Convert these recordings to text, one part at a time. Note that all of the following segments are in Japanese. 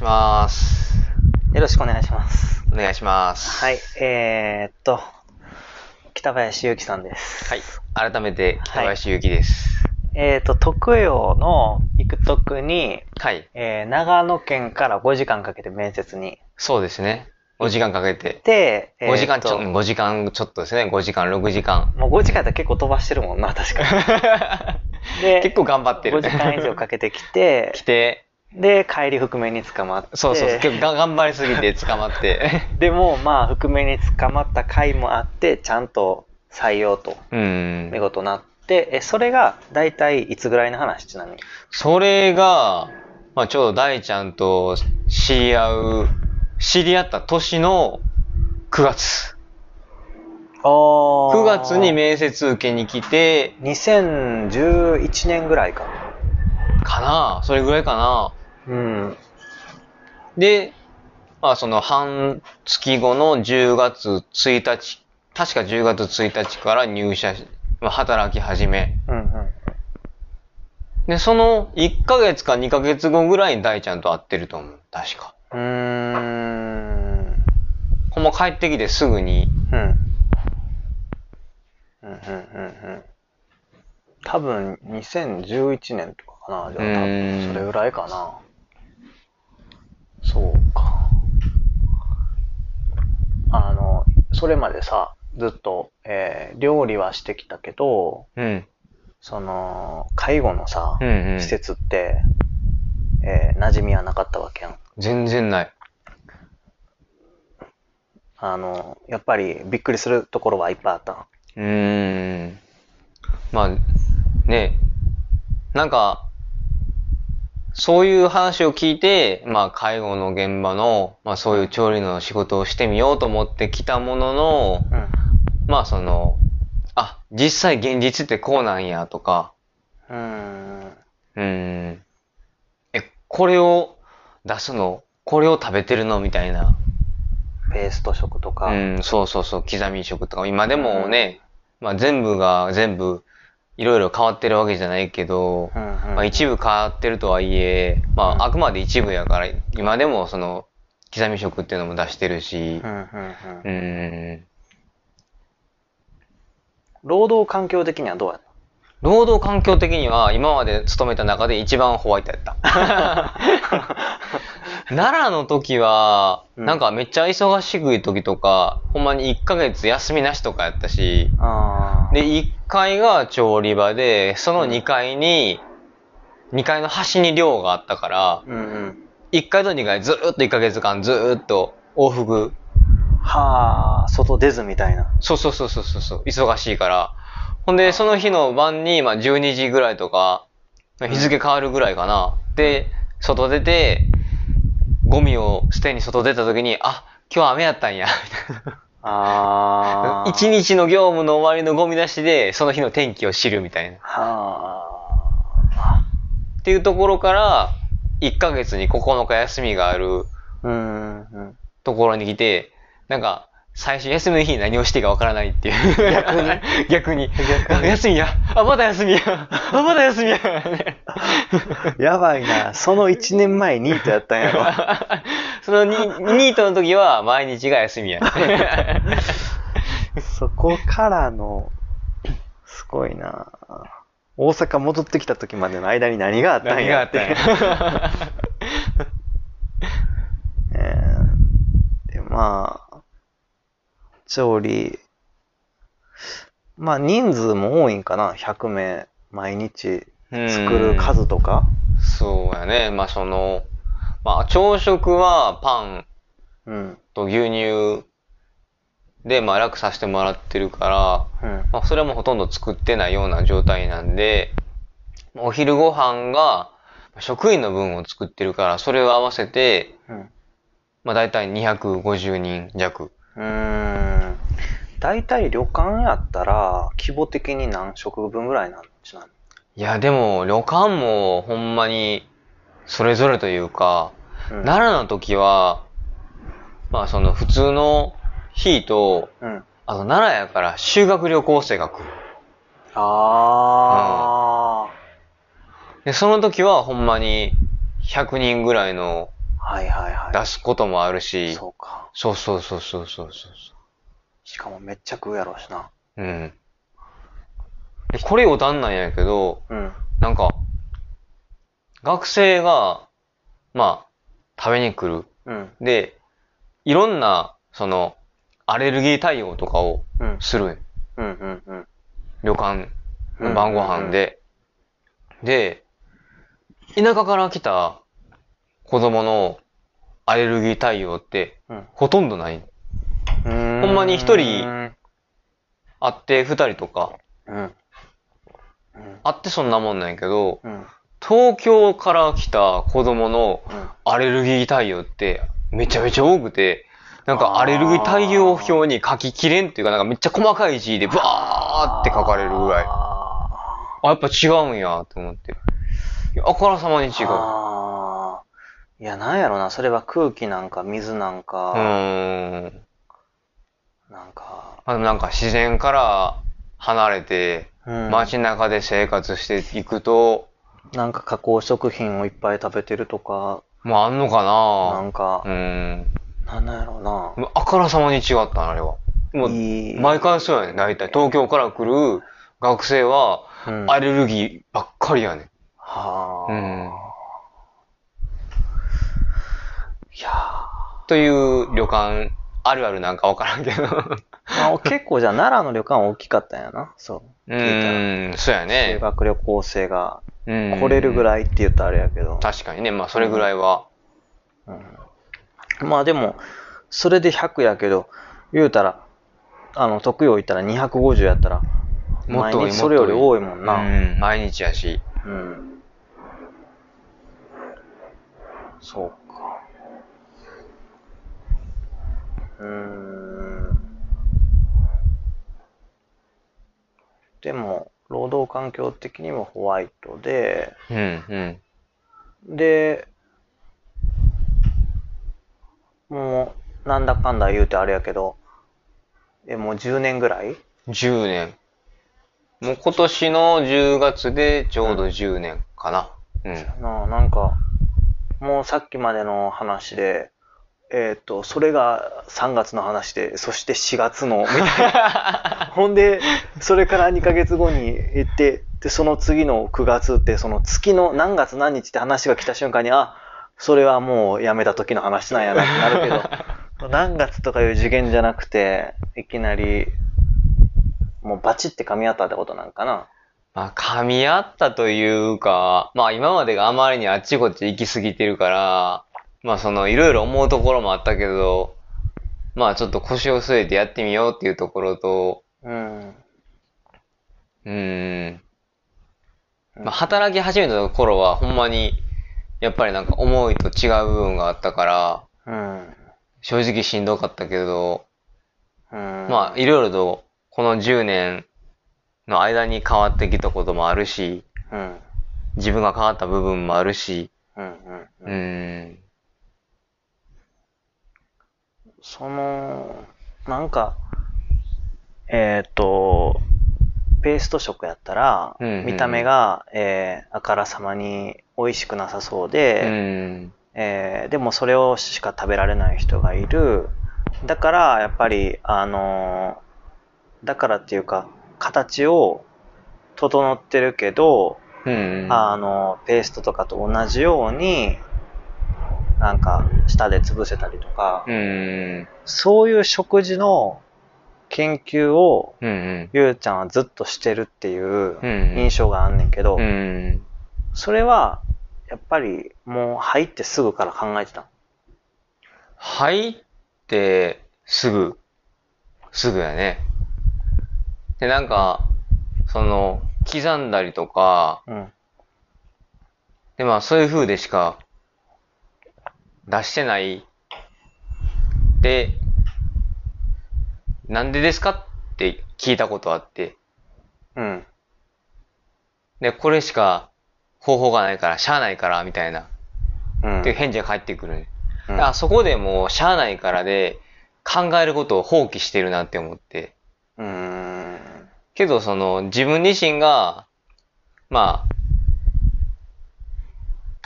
します。よろしくお願いします。お願いします。はい、えー、っと、北林ゆきさんです。はい。改めて、北林ゆきです。えー、っと、特養の行くとくに、はい。えー、長野県から5時間かけて面接にそうですね。5時間かけて。で、えー5時間ちょ、っとうん5時間ちょっとですね。5時間、6時間。もう5時間だ結構飛ばしてるもんな、確かに。で、結構頑張ってる。5時間以上かけてきて 来、て、で、帰り覆面に捕まって、そうそうそう、が頑張りすぎて捕まって。でも、まあ、覆面に捕まった回もあって、ちゃんと採用とうん見。事なって、え、それが大体いつぐらいの話ちなみに？それが、まあちょうど大ちゃんと知り合う、知り合った年の9月。9 9月に面接受けに来て、2011年ぐらいか。かな？それぐらいかな？うん。で、まあその半月後の10月1日、確か10月1日から入社し、まあ、働き始め。うんうん。で、その1ヶ月か2ヶ月後ぐらいに大ちゃんと会ってると思う。確か。うーん。ほんま帰ってきてすぐに、うん。うんうんうんうん。多分2011年とかかな。じゃあ多分それぐらいかな。そうか。あの、それまでさ、ずっと、えー料理はしてきたけど、うん。その、介護のさ、うんうん施設って、えー馴染みはなかったわけやん。全然ない。あの、やっぱりびっくりするところはいっぱいあった。うーん。まあ、ね、なんか、そういう話を聞いて、まあ、介護の現場の、まあ、そういう調理の仕事をしてみようと思ってきたものの、うん。まあ、その、あ、実際現実ってこうなんやとか、うーん。うーん。え、これを出すのこれを食べてるのみたいな。ペースト食とか。うん、そうそうそう、刻み食とか、今でもね、まあ全部が全部、いろいろ変わってるわけじゃないけど、うんうん。まあ一部変わってるとはいえ、まああくまで一部やから、今でもその、刻み食っていうのも出してるしう、んうんうん。労働環境的にはどうやっ労働環境的には今まで勤めた中で一番ホワイトやった。奈良の時は、うんなんかめっちゃ忙しい時とか、ほんまに1ヶ月休みなしとかやったし、で、1階が調理場で、その2階に、2階の端に寮があったから、うんうん。1階と2階ずーっと1ヶ月間ずーっと往復。はあ、外出ずみたいな。そうそうそうそうそうそう、忙しいから。ほんで、その日の晩に、まあ12時ぐらいとか、日付変わるぐらいかな。で、外出て、ゴミを捨てに外出た時に、あ、今日雨やったんや。みたいなああ。一日の業務の終わりのゴミ出しで、その日の天気を知るみたいな。はっていうところから、1ヶ月に9日休みがあるあ。うんうん。ところに来て、なんか、最初休みの日に何をしていいかわからないっていう。逆に 逆に。逆にあ休みや。あ、まだ休みや。あ、まだ休みや。やばいな。その1年前ニートやったんやろ。そのニニートの時は毎日が休みや。そこからの、すごいな。大阪戻ってきた時までの間に何があったん何があやって。で、まあ、調理、まあ人数も多いんかな、100名、毎日作る数とか？そうやね。まあその、まあ朝食はパンうん。と牛乳でまあ楽させてもらってるから、うん。まあ、それはもうほとんど作ってないような状態なんで、お昼ご飯が職員の分を作ってるから、それを合わせて、うん。まあ大体250人弱。うーん。大体旅館やったら、規模的に何食分ぐらいなんちなのいや、でも旅館もほんまにそれぞれというか、うん奈良の時は、まあその普通の日と、うん。あと奈良やから修学旅行生が来る。あで、その時はほんまに100人ぐらいのあ。はいはいはい。出すこともあるし、そうか。そうそうそうそうそうそうしかもめっちゃ食うやろうしな。うん。で、これ余談なんやけど、うん。なんか、学生が、まあ、食べに来る。うん。で、いろんな、その、アレルギー対応とかをうん。するうん。うん。うん。旅館の晩ご飯で。で、田舎から来た子供のアレルギー対応ってうん。ほとんどない。ほほんまに一人うん。あって二人とか、うん。あってそんなもんなんやけど、うん。東京から来た子供のうん。アレルギー対応ってめちゃめちゃ多くて、なんかアレルギー対応表に書ききれんっていうか、なんかめっちゃ細かい字でバーって書かれるぐらい。ああ、やっぱ違うんやと思って。いやあからさまに違ーう。いや、なんやろな。それは空気なんか水なんうか、ーん。なんか、あのなんか自然から離れて、うん街中で生活していくと、なんか加工食品をいっぱい食べてるとか、もうあんのかな？なんかう、ん。なんなんやろな。もうあからさまに違ったな、あれは。もう、毎回そうやね大体。東京から来る学生は、うんアレルギーばっかりやねはあ。うんいやという旅館、あるあるなんかわからんけど。あ、結構じゃあ奈良の旅館大きかったんやな。そう。うん、そうや修ね。学旅行生が来来れるぐい。らいって言ったらあれやけど。確かにね、まあそれぐらいは。まあでも、それで100やけど、言うたら、あの、特養行ったら250やったら、毎もっと多い日それより多いもんな。うん、毎日やし。うん。そうか。うーん。でも、労働環境的にもホワイトで、うん、うん。で、もう、なんだかんだ言うてあれやけど、え、もう10年ぐらい？10年。もう今年の10月でちょうど10年かな。うん。なあなんか、もうさっきまでの話で、えっ、と、それが3月の話で、そして4月の、みたいな。ほんで、それから2ヶ月後に行って、で、その次の9月って、その月の何月何日って話が来た瞬間に、あ、それはもうやめた時の話なんやなってなるけど、何月とかいう次元じゃなくて、いきなり、もうバチって噛み合ったってことなんかな。まあ、噛み合ったというか、まあ今までがあまりにあっちこっち行き過ぎてるから、まあそのいろいろ思うところもあったけど、まあちょっと腰を据えてやってみようっていうところと、うん。うーん。まあ働き始めた頃はほんまに、やっぱりなんか思いと違う部分があったから、うん。正直しんどかったけど、うん。まあいろいろとこの10年の間に変わってきたこともあるし、うん。自分が変わった部分もあるし、うん。うん。ううん。ーん。その、なんか、えっ、と、ペースト食やったら、うんうんうん見た目が、えーあからさまに美味しくなさそううで、ん。えーでもそれをしか食べられない人がいる。だから、やっぱり、あのーだからっていうか、形を整ってるけど、うん。あの、ペーストとかと同じように、なんか、舌で潰せたりとか、うん。そういう食事の研究を。ゆうちゃんはずっとしてるっていううん印象があんねんけど、うん。それは、やっぱりもう入ってすぐから考えてた。入って、すぐ、すぐやね。で、なんか、その、刻んだりとか、うん。で、まあ、そういう風でしか、出してない。で、なんでですかって聞いたことあって。うん。で、これしか方法がないから、しゃあないから、みたいな。うん。って返事が返ってくるね。うんあそこでもう、しゃあないからで、考えることを放棄してるなって思って。うーん。けど、その、自分自身が、まあ、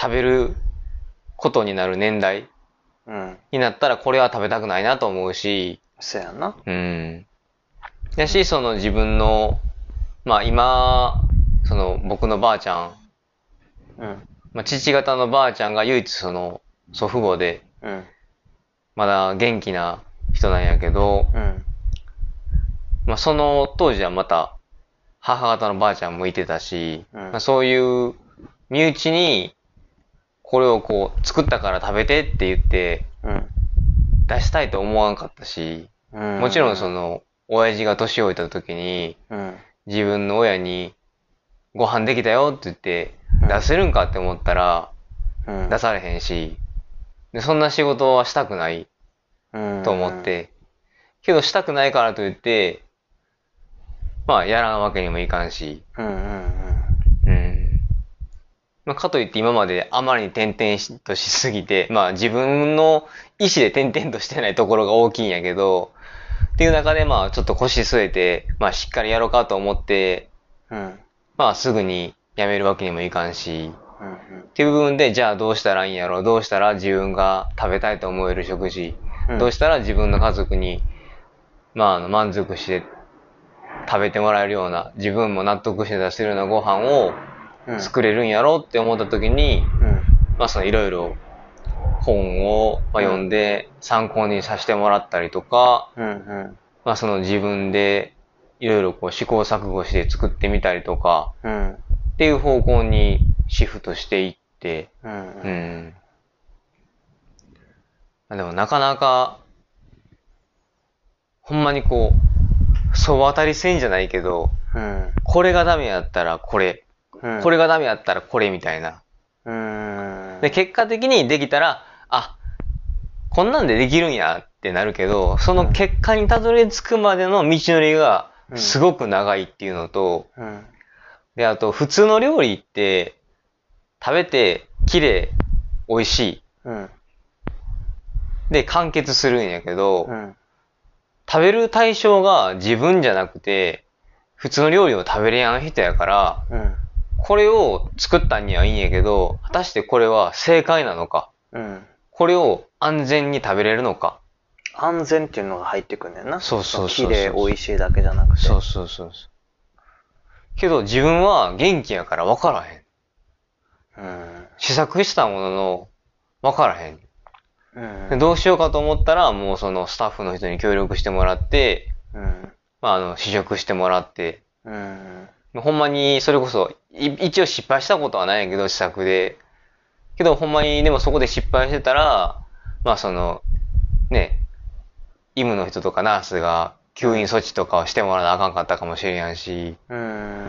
食べることになる年代うん。になったらこれは食べたくないなと思うし、そやな。うん。だし、その自分の、まあ今、その僕のばあちゃん、うん。まあ父方のばあちゃんが唯一その祖父母で、うん。まだ元気な人なんやけど、うん。まあその当時はまた母方のばあちゃんもいてたし、うんまあそういう身内にこれをこう作ったから食べてって言ってうん。出したいと思わんかったし、うん。もちろんその親父が年老いた時にうん。自分の親にご飯できたよって言ってうん出せるんかって思ったらうん。出されへんし、でそんな仕事はしたくないうんと思っ。て、けどしたくないからといって、まあやらんわけにもいかんし、うんうんうん。まあかといって今まであまりに転々としすぎて、まあ自分の意思で転々としてないところが大きいんやけど、っていう中でまあちょっと腰据えて、まあしっかりやろうかと思って、うん。うん。まあすぐに辞めるわけにもいかんし、うんっていう部分で、じゃあどうしたらいいんやろう？どうしたら自分が食べたいと思える食事、うん。どうしたら自分の家族に、まあ満足して食べてもらえるような、自分も納得して出せるようなご飯をうん作れるんやろうって思った時に、うん。まあそのいろいろ本をまあ読んで参考にさせてもらったりとか、うんうん。まあその自分でいろいろこう試行錯誤して作ってみたりとか、うん。っていう方向にシフトしていって、うんううん。ん。まあでもなかなか、ほんまにこう、そう当たりせんじゃないけど、うん。これがダメやったらこれ、うん。これがダメやったらこれみたいな。うん。で、結果的にできたら、あ、こんなんでできるんやってなるけど、その結果にたどり着くまでの道のりがうんすごく長いっていうのと、うん。で、あと普通の料理って、食べて綺麗、美味しい。うん。で、完結するんやけど、うん。食べる対象が自分じゃなくて、普通の料理を食べれやん人やから、うん。これを作ったんにはいいんやけど、果たしてこれは正解なのか、うん。これを安全に食べれるのか？安全っていうのが入ってくんねんな。そうそうそうそう綺麗、美味しいだけじゃなくて。そうそうそうそう。けど自分は元気やから分からへん。うん。試作したものの分からへん。うん。でどうしようかと思ったら、もうそのスタッフの人に協力してもらって、うん。まああの、試食してもらって、うん。ほんまに、それこそ、一応失敗したことはないんやけど、試作で。けど、ほんまに、でもそこで失敗してたら、まあその、ね、医務の人とかナースが吸引措置とかをしてもらわなあかんかったかもしれんし、うん。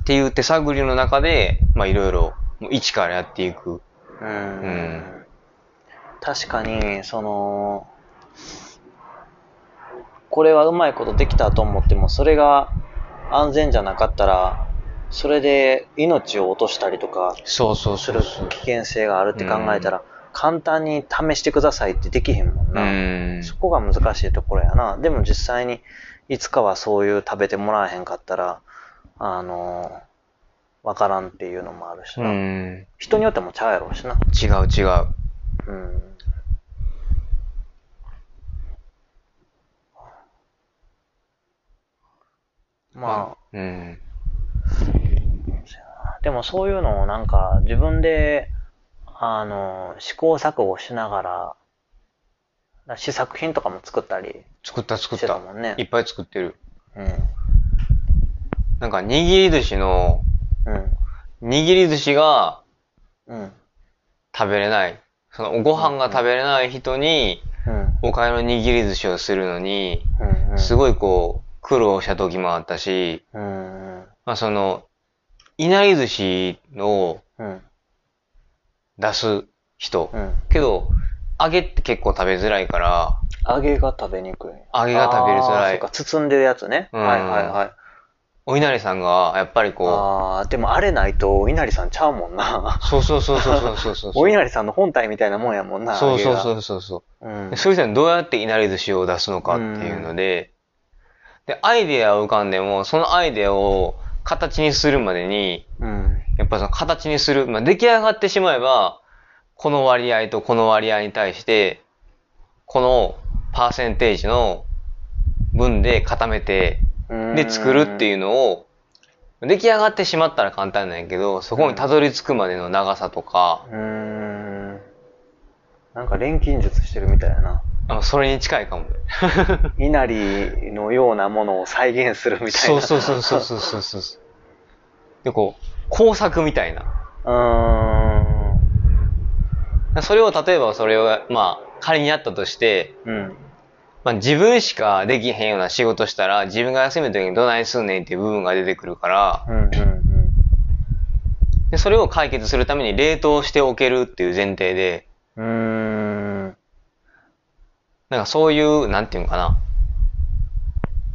っていう手探りの中で、まあいろいろ、もう一からやっていく。うんうん確かに、その、これはうまいことできたと思っても、それが安全じゃなかったら、それで命を落としたりとかそうそうする危険性があるって考えたら、簡単に試してくださいってできへんもんうな。ん。そこが難しいところやな。でも実際に、いつかはそういう食べてもらえへんかったら、あの、わからんっていうのもあるしうな。ん。人によってもちゃうやろうしな。違う違う。うん。まうん。あ、でもそういうのをなんか自分で、あの、試行錯誤しながら、だ試作品とかも作ったり作った作ったた。もんねい。っぱい作ってる。うん。なんか、握り寿司の、うん。握り寿司がうん。食べれない。その、ご飯が食べれない人に、うん。おかゆの握り寿司をするのに、うん。うん。すごいこう、苦労した時もあったし、うん。まあその、いなり寿司をうん。出す人。うん。けど、揚げって結構食べづらいから、揚げが食べにくい。揚げが食べづらいそうか、包んでるやつね。うんはいはいはい。お稲荷さんが、やっぱりこああ、でもあれないと、お稲荷さんちゃうもんな。う、そうそうそうそうそうそうそう。お稲荷さんの本体みたいなもんやもんな。そうそうう。そうそうそう。うんで。そういう人にどうやっていなり寿司を出すのかっていうので、で、アイデアを浮かんでも、そのアイデアを形にするまでに、うん。やっぱその形にする、まあ、出来上がってしまえば、この割合とこの割合に対して、このパーセンテージの分で固めて、で作るってういうのを、出来上がってしまったら簡単なんやけど、そこにたどり着くまでの長さとか。うーん。なんか錬金術してるみたいやな。あそれに近いかも。稲荷のようなものを再現するみたいな。そうそうそうそうそうそうそう。で、こう、工作みたいな。うーん。それを、例えばそれを、まあ、仮にやったとして、うん。まあ、自分しかできへんような仕事したら、自分が休みの時にどないすんねんっていう部分が出てくるから、うんうんうん。でそれを解決するために冷凍しておけるっていう前提で、うーん。なんかそういう、なんていうのかな。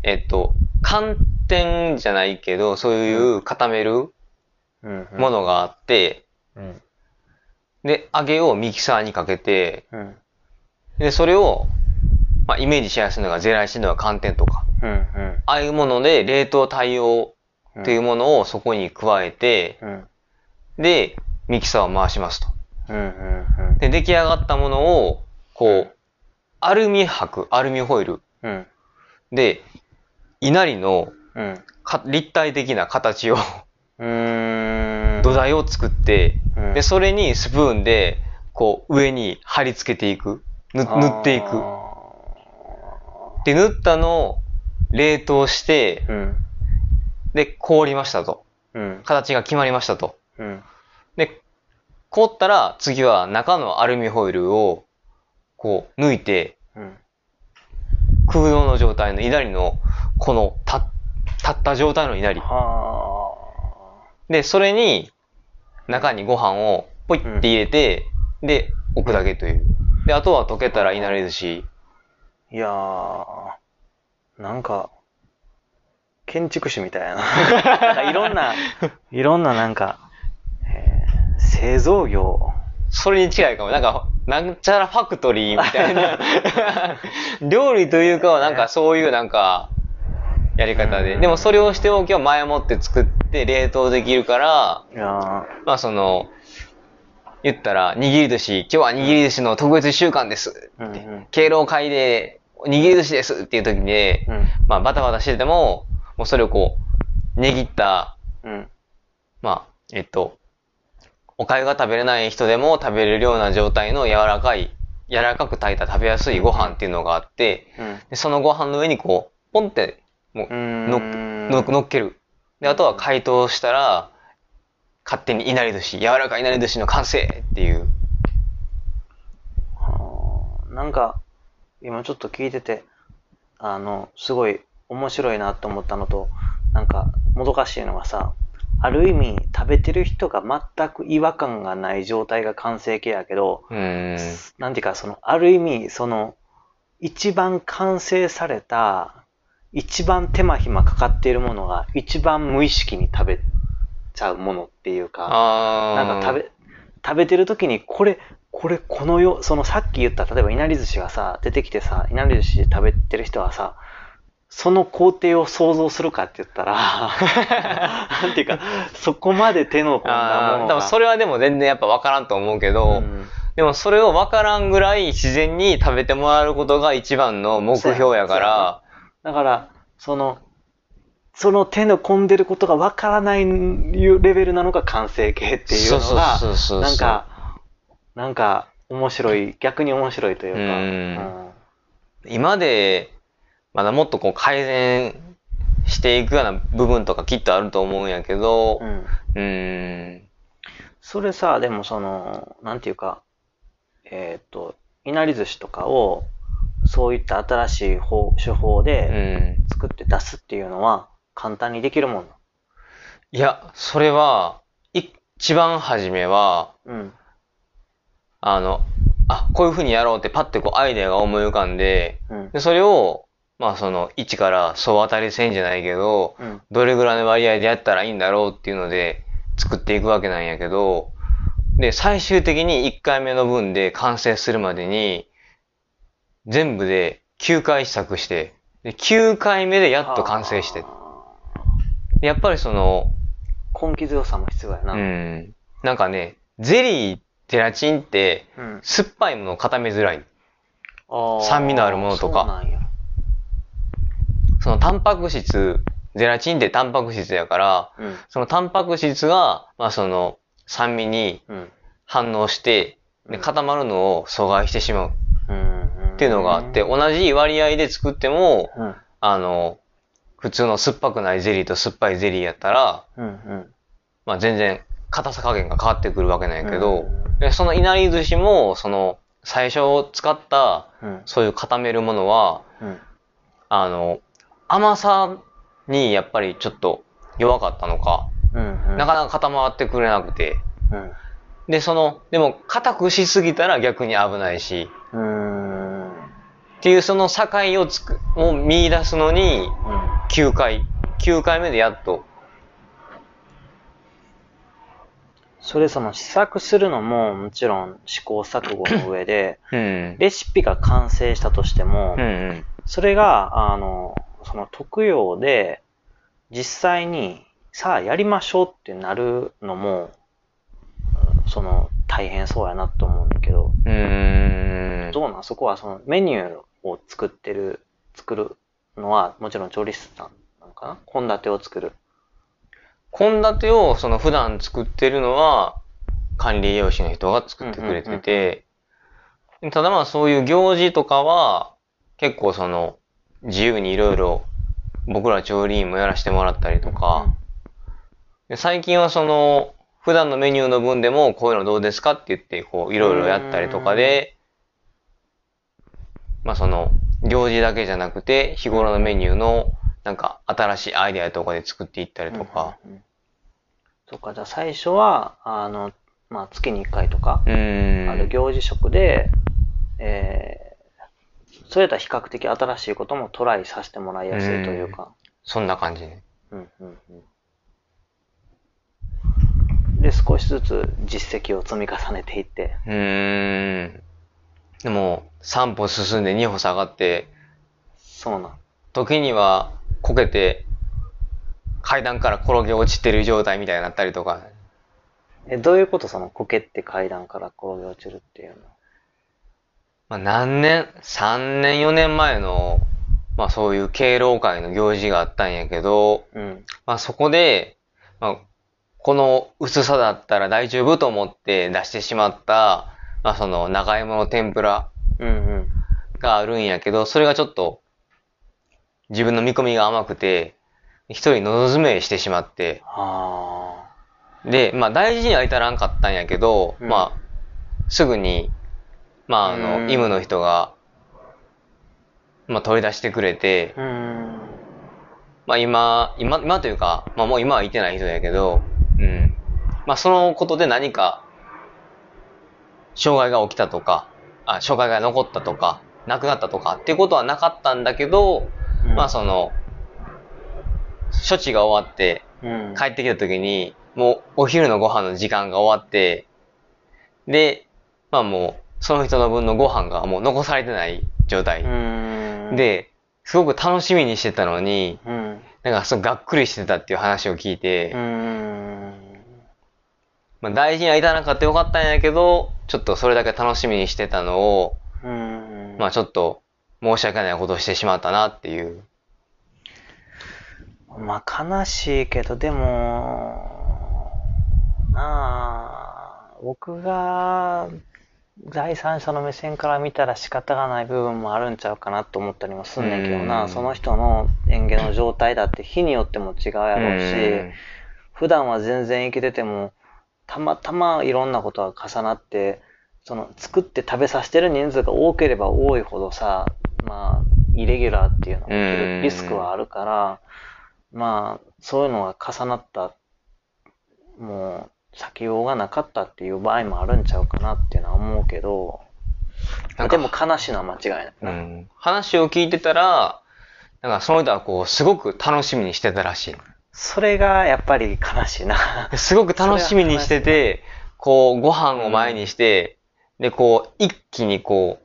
えっと、寒天じゃないけど、そういう固めるうん。ものがあって、うん。で、揚げをミキサーにかけて、うん。で、それを、まあ、イメージしやすいのがゼラチンとか寒天とか、うん。うん。ああいうもので冷凍対応っていうものをそこに加えて、うん。で、ミキサーを回しますと。うん。うん。で、出来上がったものを、こう、アルミ箔、アルミホイルうん。で、稲荷のうん。か立体的な形を、うーん。土台を作って、うんで、それにスプーンで、こう、上に貼り付けていく。ぬ塗っていく。あで、塗ったのを冷凍してー、うん。で、凍りましたと。うん。形が決まりましたと。うん。で、凍ったら、次は中のアルミホイルを、こう、抜いて、うん。空洞の状態の稲荷の、この、た、立った状態の稲荷。はで、それに、中にご飯をポイって入れて、で、置くだけという。で、あとは溶けたら稲荷寿司。あ。いやー、なんか、建築士みたいやな。なんかいろんな、いろんななんか、えー製造業。それに近いかも。なんか、なんちゃらファクトリーみたいな。料理というかは、なんかそういうなんか、やり方で。でもそれをしておけば前もって作って冷凍できるから、まあその、言ったら、握り寿司、今日は握り寿司の特別週間ですって。うんうん敬老会で、握り寿司ですっていう時で、うん。まあバタバタしてても、もうそれをこう、ねぎった、うん。まあ、えっと、お粥が食べれない人でも食べれるような状態の柔らかい、柔らかく炊いた食べやすいご飯っていうのがあって、うん。でそのご飯の上にこう、ポンって、もう、のの乗っける。で、あとは解凍したら、勝手にいなり寿司、柔らかいいなり寿司の完成っていう。はあなんか、今ちょっと聞いてて、あの、すごい面白いなと思ったのと、なんか、もどかしいのがさ、ある意味、食べてる人が全く違和感がない状態が完成形やけど、うーん。なんていうか、その、ある意味、その、一番完成された、一番手間暇かかっているものが、一番無意識に食べちゃうものっていうか。なんか食べ、食べてる時に、これ、これ、このよ、そのさっき言った、例えばいなり寿司がさ、出てきてさ、いなり寿司食べてる人はさ、その工程を想像するかって言ったら、なんていうか、そこまで手の込んだも。のが。それはでも全然やっぱ分からんと思うけど、うん。でもそれを分からんぐらい自然に食べてもらえることが一番の目標やから、だから、その、その手の込んでることがわからないいうレベルなのが完成形っていうのが、なんか、なんか、面白い、逆に面白いというか、うん。今で、まだもっとこう改善していくような部分とかきっとあると思うんやけどう、んうーん。それさ、でもその、なんていうか、えっ、と、いなり寿司とかを、そういった新しい方手法うでん。作って出すっていうのは、簡単にできるもんないや、それは、一番初めは、うん。あの、あ、こういう風にやろうってパッてこうアイデアが思い浮かんで、うん。で、それを、まあその、一から総当たり戦じゃないけど、うん。どれぐらいの割合でやったらいいんだろうっていうので作っていくわけなんやけど、で、最終的に1回目の分で完成するまでに、全部で9回試作して、で9回目でやっと完成して。でやっぱりその、根気強さも必要やな。うん、なんかね、ゼリーっゼラチンって、うん。酸っぱいものを固めづらい。あー酸味のあるものとかそうなんや。そのタンパク質、ゼラチンってタンパク質やから、うん。そのタンパク質が、まあその酸味にうん。反応して、で固まるのを阻害してしまううん。っていうのがあって、同じ割合で作っても、うん。あの、普通の酸っぱくないゼリーと酸っぱいゼリーやったら、うん。うん。まあ全然硬さ加減が変わってくるわけなんやけど、うんでそのいなり寿司も、その最初使ったうん。そういう固めるものは、うん。あの、甘さにやっぱりちょっと弱かったのか、うん。なかなか固まってくれなくて、うん。で、その、でも硬くしすぎたら逆に危ないし、うん。っていうその境をつく、を見出すのに、9回、9回目でやっと、それその試作するのももちろん試行錯誤の上で、うん。レシピが完成したとしてもうん、うん。それが、あの、その特養で、実際に、さあやりましょうってなるのも、その、大変そうやなと思うんだけど、うーん。どうなん？そこはそのメニューを作ってる、作るのは、もちろん調理師さんなのかな？献立を作る。献立をその普段作ってるのは管理栄養士の人が作ってくれてて、ただまあそういう行事とかは結構その自由にいろいろ僕ら調理員もやらせてもらったりとか、で最近はその普段のメニューの分でもこういうのどうですかって言ってこういろいろやったりとかで、まあその行事だけじゃなくて日頃のメニューのなんか新しいアイデアとかで作っていったりとか、うんうんうん。そっか、じゃあ最初は、あの、まあ月に1回とか。ある行事食で、えー、それやったら比較的新しいこともトライさせてもらいやすいというか。そんな感じね。うんうんうん。で、少しずつ実績を積み重ねていって。うーん。でも、3歩進んで2歩下がって、そうなん。時にはこけて、階段から転げ落ちてる状態みたいになったりとか。え、どういうこと？そのこけって階段から転げ落ちるっていうの。まあ何年、3年4年前の、まあそういう敬老会の行事があったんやけど、うん。まあそこで、まあ、この薄さだったら大丈夫と思って出してしまった、まあその長芋の天ぷら。があるんやけど、それがちょっと自分の見込みが甘くて、一人喉詰めしてしまって、あで、まあ大事には至らんかったんやけど、うんまあ、すぐに、まああうの、んイムの人が、まあ取り出してくれて。まあ今、今、今というか、まあもう今はいてない人やけど、うん。まあそのことで何か、障害が起きたとか、あ、障害が残ったとか、なくなったとかっていうことはなかったんだけど、まあその、処置が終わってうん。帰ってきた時に、もうお昼のご飯の時間が終わって、で、まあもう、その人の分のご飯がもう残されてない状態。うん。、で、すごく楽しみにしてたのに、うん。なんかそうがっくりしてたっていう話を聞いて、うん。まあ大事には至らなかったよかったんやけど、ちょっとそれだけ楽しみにしてたのを、うん。まあちょっと申し訳ないことをしてしまったなっていう。まあ悲しいけど、でも、なあ、僕が第三者の目線から見たら仕方がない部分もあるんちゃうかなと思ったりもすんねんけどうな、ん。その人の園芸の状態だって日によっても違うやろうし、うん。普段は全然生きてても、たまたまいろんなことが重なって、その作って食べさせてる人数が多ければ多いほどさ、まあ、イレギュラーっていうのがリスクはあるから、まあ、そういうのが重なった、もう、避けようがなかったっていう場合もあるんちゃうかなっていうのは思うけど、でも悲しいのは間違いないな。うん話を聞いてたら、なんかその人はこう、すごく楽しみにしてたらしい。それがやっぱり悲しいな。すごく楽しみにしてて、こう、ご飯を前にして、で、こう、一気にこ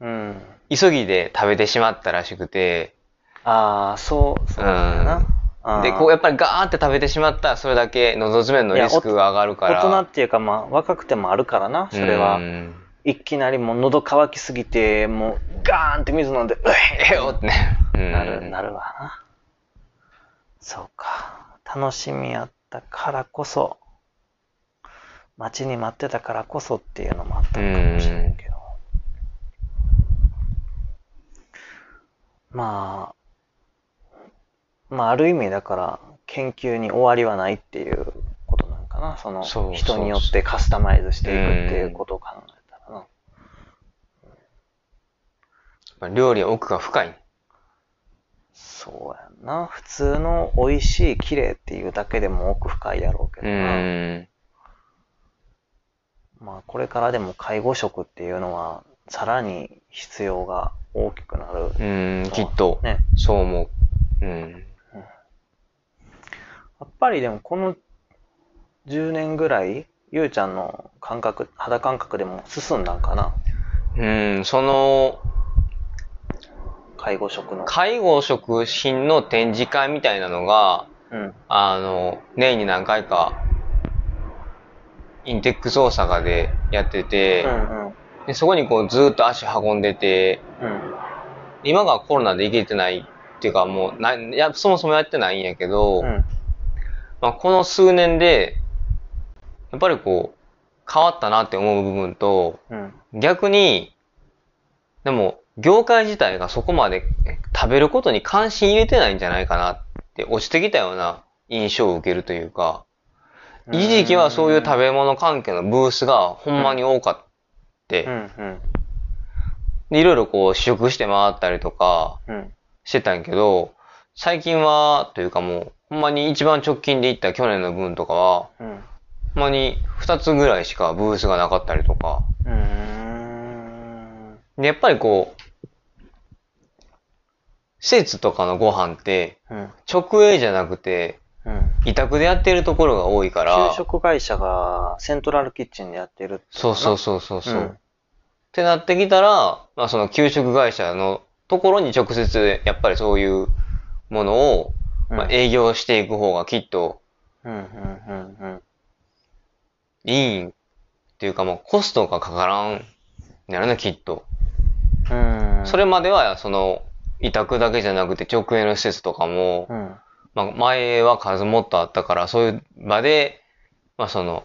うん。う、急ぎで食べてしまったらしくて、ああ、そう、そうだよな。うんで、こうやっぱりガーって食べてしまったら、それだけ喉詰めのリスクが上がるから。大人っていうかまあ若くてもあるからな、それはう。んいきなりもう喉乾きすぎて、もうガーンって水飲んで、うえよってね。うんなる、なるわな。そうか。楽しみやったからこそ、待ちに待ってたからこそっていうのもあったのかもしれんけど。まあ、まあある意味だから研究に終わりはないっていうことなんかな。その人によってカスタマイズしていくっていうことを考えたらな。まあ料理は奥が深い。そうやんな。普通の美味しい、綺麗っていうだけでも奥深いやろうけうどな。ん。まあこれからでも介護職っていうのはさらに必要が大きくなる。うん、きっと。ね。そう思う。うん。やっぱりでもこの10年ぐらい、ゆうちゃんの感覚、肌感覚でも進んだんかな。うん、その、介護職の。介護食品の展示会みたいなのが、うん。あの、年に何回か、インテックス大阪でやってて、うんうん。でそこにこうずっと足運んでて、うん。今がコロナで行けてないっていうかもうな、いや、そもそもやってないんやけど、うん。まあ、この数年で、やっぱりこう、変わったなって思う部分と、うん。逆に、でも、業界自体がそこまでえ食べることに関心入れてないんじゃないかなって落ちてきたような印象を受けるというか、一時期はそういう食べ物関係のブースがほんまに多かって、うんうん。でいろいろこう試食して回ったりとかうん。してたんやけど、最近は、というかもう、ほんまに一番直近で行った去年の分とかは、うん。ほんまに二つぐらいしかブースがなかったりとか、うーん。でやっぱりこう、施設とかのご飯って、うん。直営じゃなくて、うん。委託でやってるところが多いから、給食会社がセントラルキッチンでやってるってそうそうそそうそうそう、うんってなってきたら、まあその給食会社のところに直接やっぱりそういうものを、うんまあ、営業していく方がきっとうんうんうんうん。いいっていうかもうコストがかからんなるな、きっと。うん。それまではその委託だけじゃなくて直営の施設とかも、うん。まあ前は数もっとあったからそういう場で、まあその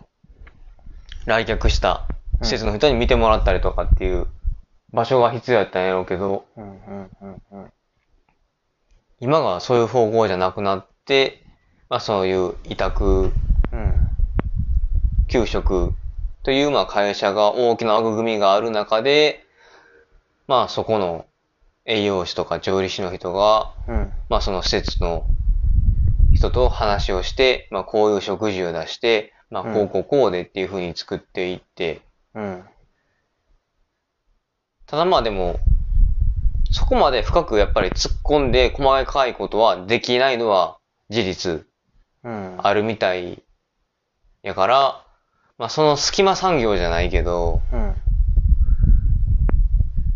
来客した施設の人に見てもらったりとかっていう場所が必要やったんやろうけど、うんうんうんうん。今がそういう方向じゃなくなって、まあそういう委託、うん。給食というまあ会社が大きな枠組みがある中で、まあそこの栄養士とか調理師の人が、うん。まあその施設の人と話をして、まあこういう食事を出して、まあこうこうこうでっていう風に作っていって、うん。ただまあでも、そこまで深くやっぱり突っ込んで細かいことはできないのは事実うん。あるみたいやから、まあその隙間産業じゃないけど、うん。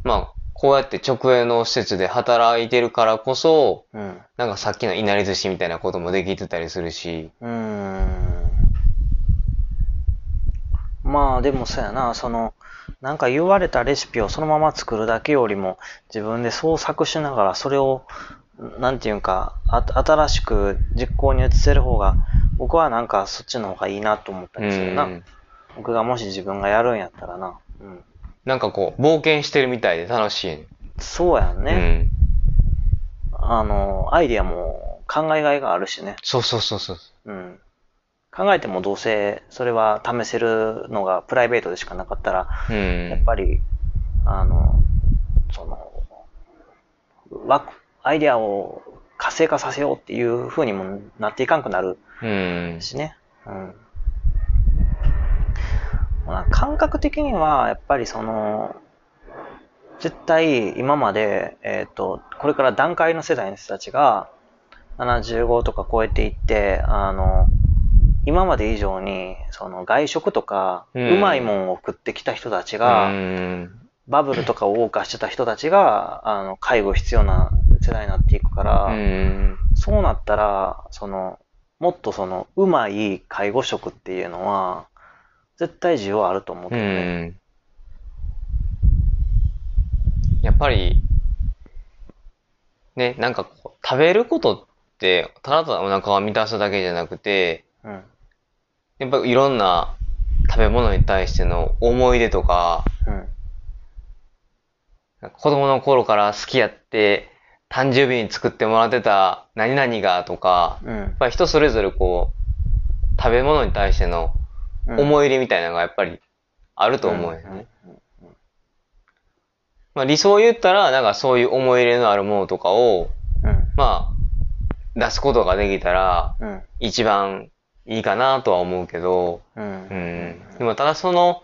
まあこうやって直営の施設で働いてるからこそ、うん。なんかさっきのいなり寿司みたいなこともできてたりするし、うーん。まあでもそうやな、その、なんか言われたレシピをそのまま作るだけよりも、自分で創作しながらそれを、なんていうんか、あ新しく実行に移せる方が、僕はなんかそっちの方がいいなと思ったうりするな。ん。僕がもし自分がやるんやったらな。うん。なんかこう、冒険してるみたいで楽しいね。そうやんね。あの、アイディアも考えがいがあるしね。そうそうそうそう。うん。考えてもどうせそれは試せるのがプライベートでしかなかったら、うん。やっぱり、あの、その、わアイデアを活性化させようっていう風にもなっていかんくなるうん。しね。うん。まあ感覚的には、やっぱりその、絶対今まで、えっ、と、これから段階の世代の人たちが、75とか超えていって、あの、今まで以上に、その外食とか、うんうまいもんを食ってきた人たちうが、ん。バブルとかを謳歌してた人たちが、あの、介護必要な世代になっていくから、うん。そうなったら、その、もっとその、うまい介護職っていうのは、絶対需要あると思うけうど。やっぱり、ね、なんかこう、食べることって、ただただお腹を満たすだけじゃなくて、うん。やっぱりいろんな食べ物に対しての思い出とか、うん。子供の頃から好きやって、誕生日に作ってもらってた何々がとか、うんやっぱり人それぞれこう、食べ物に対してのうん。思い入れみたいなのがやっぱりあると思うよね。まあ理想を言ったら、なんかそういう思い入れのあるものとかを、うん。まあ、出すことができたら、うん。一番いいかなとは思うけど、うん。うん。うん。でもただその、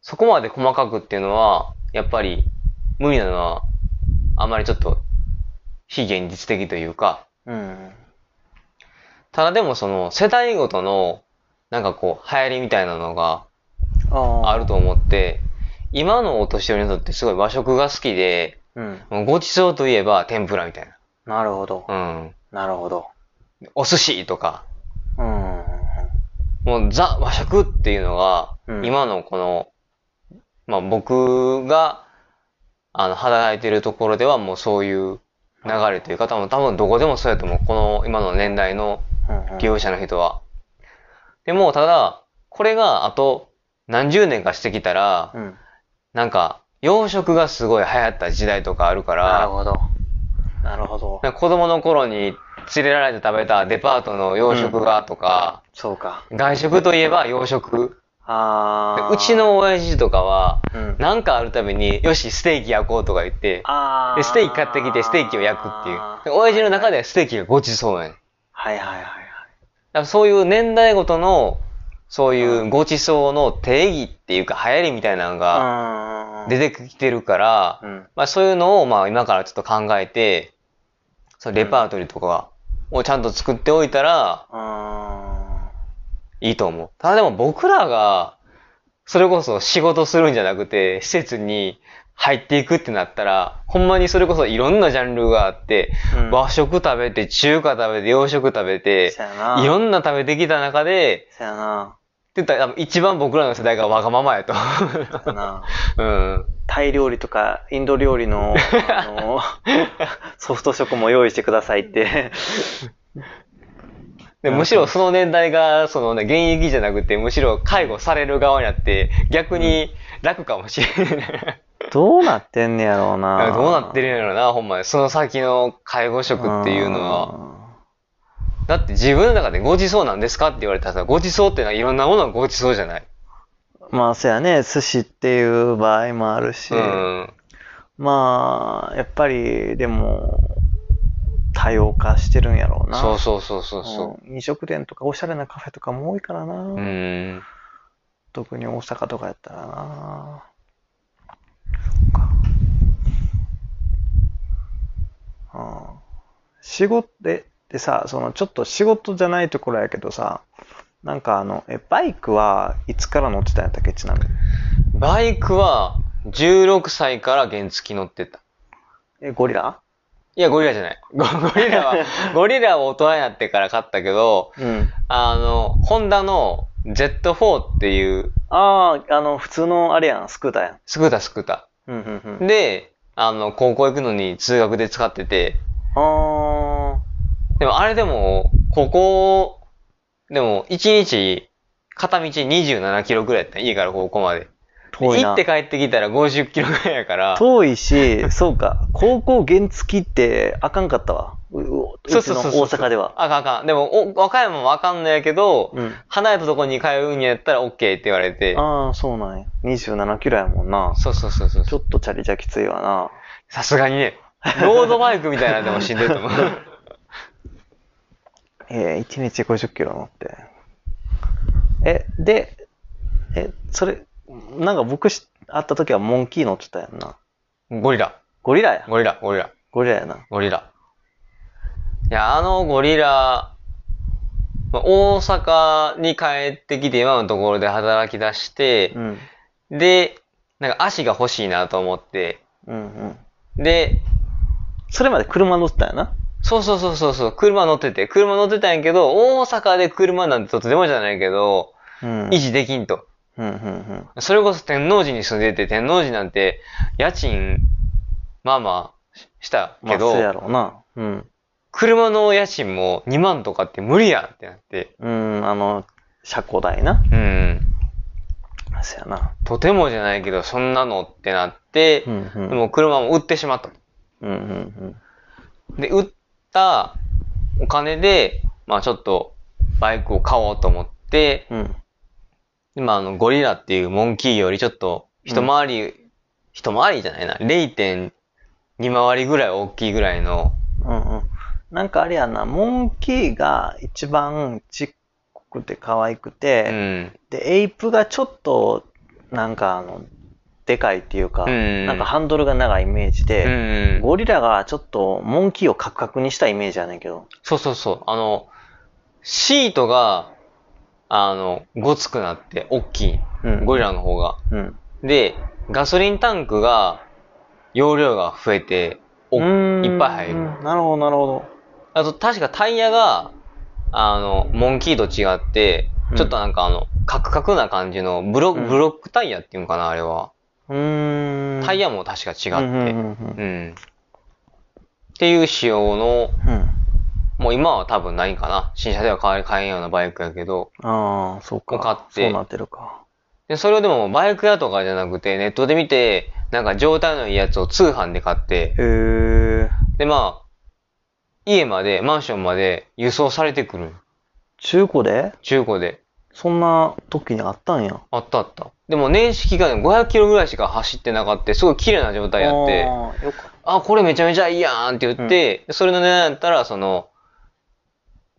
そこまで細かくっていうのは、やっぱり無理なのは、あまりちょっと非現実的というか、うん。ただでもその世代ごとの、なんかこう、流行りみたいなのがああると思って、今のお年寄りにとってすごい和食が好きで、うん。ごちそうといえば天ぷらみたいなるほど。な。うん。なるほど。お寿司とか、うん。もうザ和食っていうのが、うん今のこの、まあ僕が、あの、働いてるところではもうそういう流れというか、多分、多分どこでもそうやと思う。この今の年代のうん。業者の人は。でも、ただ、これがあと何十年かしてきたら、うん。なんか、洋食がすごい流行った時代とかあるかなるら、ほど。なるほど。なんか子供の頃に連れられて食べたデパートの洋食がとか、そうか。外食といえば洋食。ああ。でうち、の親父とかは、うん。なんかあるたびに、よし、ステーキ焼こうとか言って、あで、ステーキ買ってきてステーキを焼くっていう。で親父の中ではステーキがごちそうやねはいはいはいはい。そういう年代ごとの、そういうごちそうの定義っていうか流行りみたいなのがうん。出てきてるから、うん。まあそういうのをまあ今からちょっと考えて、そのレパートリーとかをちゃんと作っておいたらうん。いいと思う。ただでも僕らが、それこそ仕事するんじゃなくて、施設に入っていくってなったら、ほんまにそれこそいろんなジャンルがあって、うん和食食べて、中華食べて、洋食食べて。いろんな食べてきた中で、そやな。って言ったら一番僕らの世代がわがままやと。な。うん。タイ料理とかインド料理の、あの、ソフト食も用意してくださいって。でむしろその年代が、そのね、現役じゃなくて、むしろ介護される側になって、逆に楽かもしれない。どうなってんねやろうな。どうなってるんやろな、ほんまに。その先の介護職っていうのは。だって自分の中でごちそうなんですかって言われたらさ、ごちそうってのはいろんなものがごちそうじゃない。うん。まあ、そやね、寿司っていう場合もあるし、うん。まあ、やっぱり、でも、多様化してるんやろうな。そうそうそうそうそうん飲食店とかおしゃれなカフェとかも多いからな。う。うん。特に大阪とかやったらな。うん仕事で、でさ、そのちょっと仕事じゃないところやけどさ、なんかあの、え、バイクはいつから乗ってたんやったっけちなみに？バイクは16歳から原付乗ってた。え、ゴリラ？いや、ゴリラじゃない。ゴ ゴリラは、ゴリラは大人になってから買ったけど、うん。あの、ホンダの Z4 っていう、ああ、あの、普通のあれやん、スクーターやん。スクータースクータうん、うん、うん。ー。で、あの、高校行くのに通学で使ってて、あーでもあれでも、ここ、でも1日、片道27キロぐらいやった家からここまで。で遠いな行って帰ってきたら50キロぐらいやから、遠いし、そうか、高校原付ってあかんかったわ。そうそうそう大阪では。あかんあかん。でも、お和歌山もあかんのやけど、うん。離れたとこに通うんやったら OK って言われて、ああ、そうなんや。27キロやもんな。そうそうそうそうちょっとチャリじゃきついわな。さすがにね、ロードバイクみたいなのでも死んでると思う。えー、1日50キロ乗って。え、で、え、それ、なんか僕し会った時はモンキー乗ってたやんな。ゴリラ。ゴリラや。ゴリラ、ゴリラ、ゴリラやな。ゴリラ。いや、あのゴリラ、まあ大阪に帰ってきて今のところで働き出してう、ん。で、なんか足が欲しいなと思って、うんうん。で、それまで車乗ってたやな。そうそうそうそうそう、車乗ってて、車乗ってたんやけど、大阪で車なんてとてもじゃないけど、うん。維持できんと。うん、うん、それこそ天王寺に住んでて、天王寺なんて、家賃、まあまあ、したうん。まあ、けど、そうやろうな。うん。車の家賃も2万とかって無理やんってなって、うん、あの、車庫代な。うん。そうやな。とてもじゃないけど、そんなのってなってう、ん、うん。でも車も売ってしまった。うん、うん、で、売ったお金で、まあちょっとバイクを買おうと思って、うん。うん。でまああのゴリラっていうモンキーよりちょっと一回り、一回りじゃないな、0.2回りぐらい大きいぐらいの、うん、うん。なんかあれやな、モンキーが一番ちっこくて可愛くうて、ん。で、エイプがちょっと、なんかあの、でかいっていうか、うんなんかハンドルが長いイメージうで、ん。ゴリラがちょっとモンキーをカクカクにしたイメージやねんけど。そうそうそう。あの、シートが、あの、ごつくなって、大きい。うんゴリラの方が。うん。で、ガソリンタンクが、容量が増えて、おいっぱい入る。なるほど、なるほど。あと、確かタイヤが、あの、モンキーと違ってう、んちょっとなんかあの、カクカクな感じの、ブロうんブロックタイヤっていうのかな、あれは。うーん。タイヤも確か違って。うんうんうんうん。っていう仕様の、うん。もう今は多分ないかな。新車では買え買えんようなバイクやけど。ああ、そうか。買ってそうなってるか。で、それをでもバイク屋とかじゃなくて、ネットで見て、なんか状態のいいやつを通販で買って、へえ。で、まあ、家まで、マンションまで輸送されてくる。中古で？中古で。そんな時にあったんや。あったあった。でも年式がね500キロぐらいしか走ってなかった。すごい綺麗な状態やって、あこれめちゃめちゃいいやんって言って、それの値段やったら、その、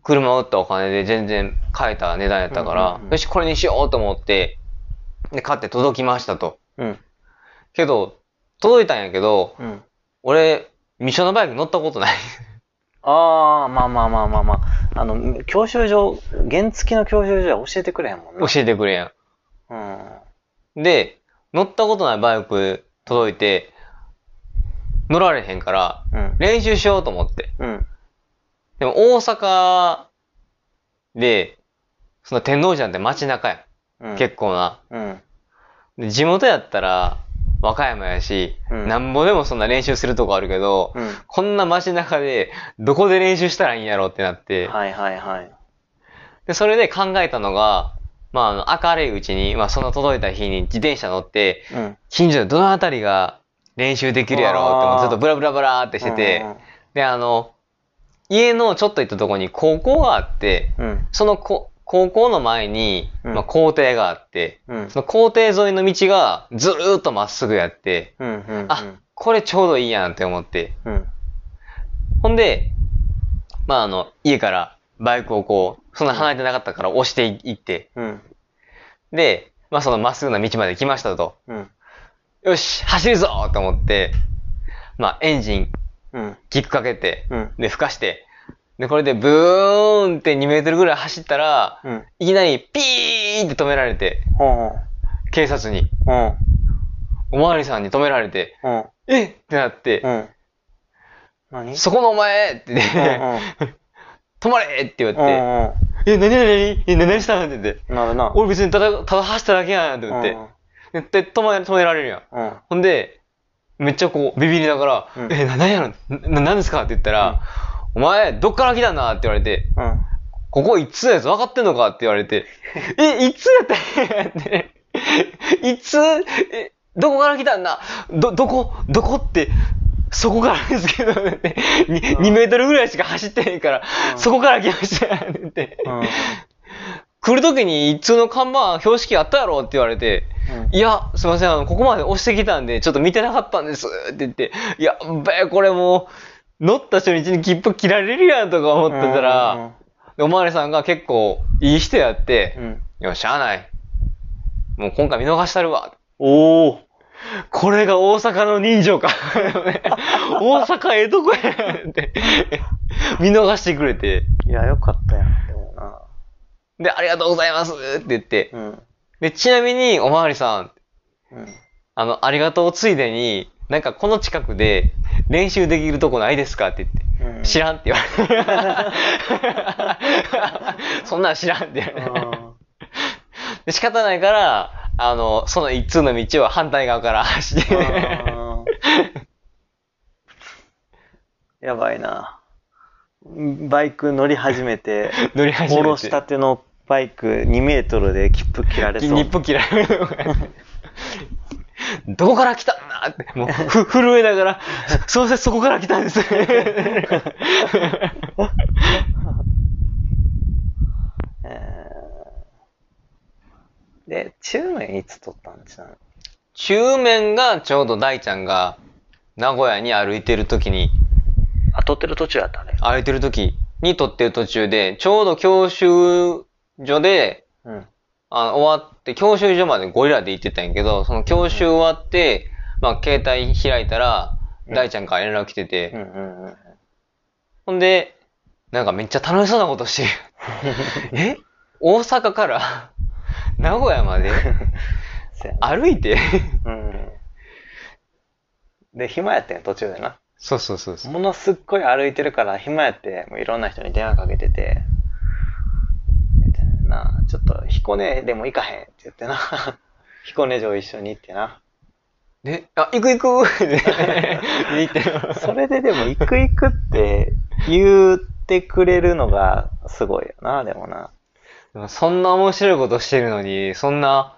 車を売ったお金で全然買えた値段やったから、うんうんうんよし、これにしようと思って、で、買って届きましたと。た。うん。けど、届いたんやけど、うん。俺、ミショのバイク乗ったことない。ああ、まあまあまあまあまあ。あの、教習所、原付きの教習所は教えてくれへんもんな。教えてくれやうん。ん。で、乗ったことないバイク届いて、乗られへんから、うん。練習しようと思って。うん。でも大阪で、その天王寺なんて街中やうん。ん。結構な。うん。で地元やったら、和歌山やし、うんなんぼでもそんな練習するとこあるけど、うん。こんな街中で、どこで練習したらいいんやろってなって、はいはいはい。で、それで考えたのが、まあ、あの、明るいうちに、まあ、その届いた日に自転車乗って、うん。近所でどのあたりが練習できるやろうってずっとブラブラブラーってしてて、で、あの、家のちょっと行ったとこに高校があって、うん。うん。そのこ高校の前に、うんまあ、校庭があって、うん。その校庭沿いの道がずーっとまっすぐやって、うん。うん。あ、これちょうどいいやんって思って。うん。ほんで、まあ、あの、家からバイクをこう、そんな離れてなかったから押していって、うん。で、まあ、そのまっすぐな道まで来ましたと。うん。よし、走るぞと思って、まあ、エンジン、うん。キックかけて、うん。で、吹かして、で、これでブーンって2メートルぐらい走ったら、うん。いきなりピーンって止められて、ほう警察に、ほう。おまわりさんに止められて、うん。うん。えっ？ってなって、うん。何？そこのお前ってうんうんね、止まれって言って、うんえ、なになになにえ、何した？んって言って、うん。なるな。俺別にただ、ただ走っただけやんって言って、で、で止め、止められるやん。うん。うん。ほんで、めっちゃこう、ビビりながら、うん。え、な、なんやろ？な、なんですか？って言ったら、お前、どっから来たんだ？って言われて、うん。ここいつやつ分かってんのか？って言われて、え、いつやったんや？って、いつ、え、どこから来たんだ？ど、どこ、どこって、そこからですけど、ね、に 2, メートルぐらいしか走ってへんから、うん。そこから来ましたって言って、うん。来るときに一通の看板、標識あったやろって言われて、いや、すいません、あの、ここまで押してきたんで、ちょっと見てなかったんですって言って、いや、べえ、これもう、乗った初日に切符切られるやんとか思ってたら、でおまわりさんが結構いい人やってう、ん。よしゃあない。もう今回見逃したるわ。おお。これが大阪の人情か。大阪ええとこやって。見逃してくれて。いや、よかったやん。でありがとうございますって言って。うん。で、ちなみに、おまわりさん、うん。あの、ありがとうついでに、なんかこの近くで練習できるとこないですかって言って。うん。うん知らんって言われて。そんなん知らんって言われて。で仕方ないから、あの、その一通の道を反対側から走って。うんやばいな。バイク乗り始めて、乗り始めて。下ろしたてのバイク2メートルで切符切られそう。日本切られる。どこから来たんだって、もう、ふ、震えながら、すいません、そこから来たんです。えーで、中面いつ撮ったんちなみに？中面がちょうど大ちゃんが名古屋に歩いてる時に、あ、撮ってる途中やったね。歩いてる時に撮ってる途中で、ちょうど教習所で、うん。あの終わって、教習所までゴリラで行ってたんやけど、その教習終わって、まあ、携帯開いたら、うん大ちゃんから連絡来てて、うんうんうん。ほんで、なんかめっちゃ楽しそうなことしてる。え？大阪から 名古屋まで？歩いて？うん。で、暇やってん、途中でな。そうそうそうそう。ものすっごい歩いてるから暇やって、もういろんな人に電話かけててな、ちょっと彦根でも行かへんって言ってな。彦根城一緒に行ってな。で、あ、行く行くって言ってる。それででも行く行くって言ってくれるのがすごいよな、でもな。そんな面白いことしてるのに、そんな、